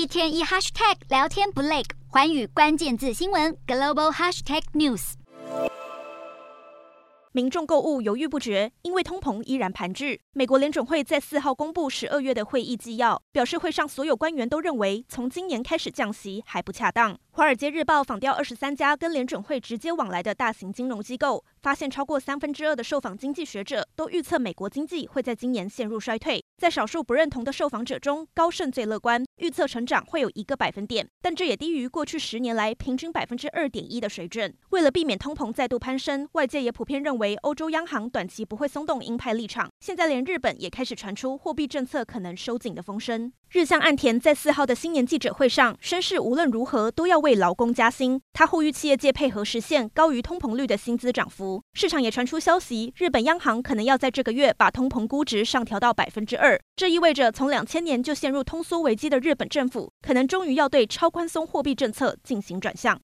一天一 hashtag 聊天不累，寰宇关键字新闻 global hashtag news。民众购物犹豫不决，因为通膨依然盘踞。美国联准会在四号公布十二月的会议纪要，表示会上所有官员都认为，从今年开始降息还不恰当。华尔街日报访调二十三家跟联准会直接往来的大型金融机构，发现超过三分之二的受访经济学者都预测美国经济会在今年陷入衰退。在少数不认同的受访者中，高盛最乐观，预测成长会有一个百分点，但这也低于过去十年来平均百分之二点一的水准。为了避免通膨再度攀升，外界也普遍认为欧洲央行短期不会松动鹰派立场。现在连日本也开始传出货币政策可能收紧的风声。日向岸田在四号的新年记者会上宣誓，无论如何都要为劳工加薪。他呼吁企业界配合实现高于通膨率的薪资涨幅。市场也传出消息，日本央行可能要在这个月把通膨估值上调到百分之二。这意味着从两千年就陷入通缩危机的日日本政府，可能终于要对超宽松货币政策进行转向。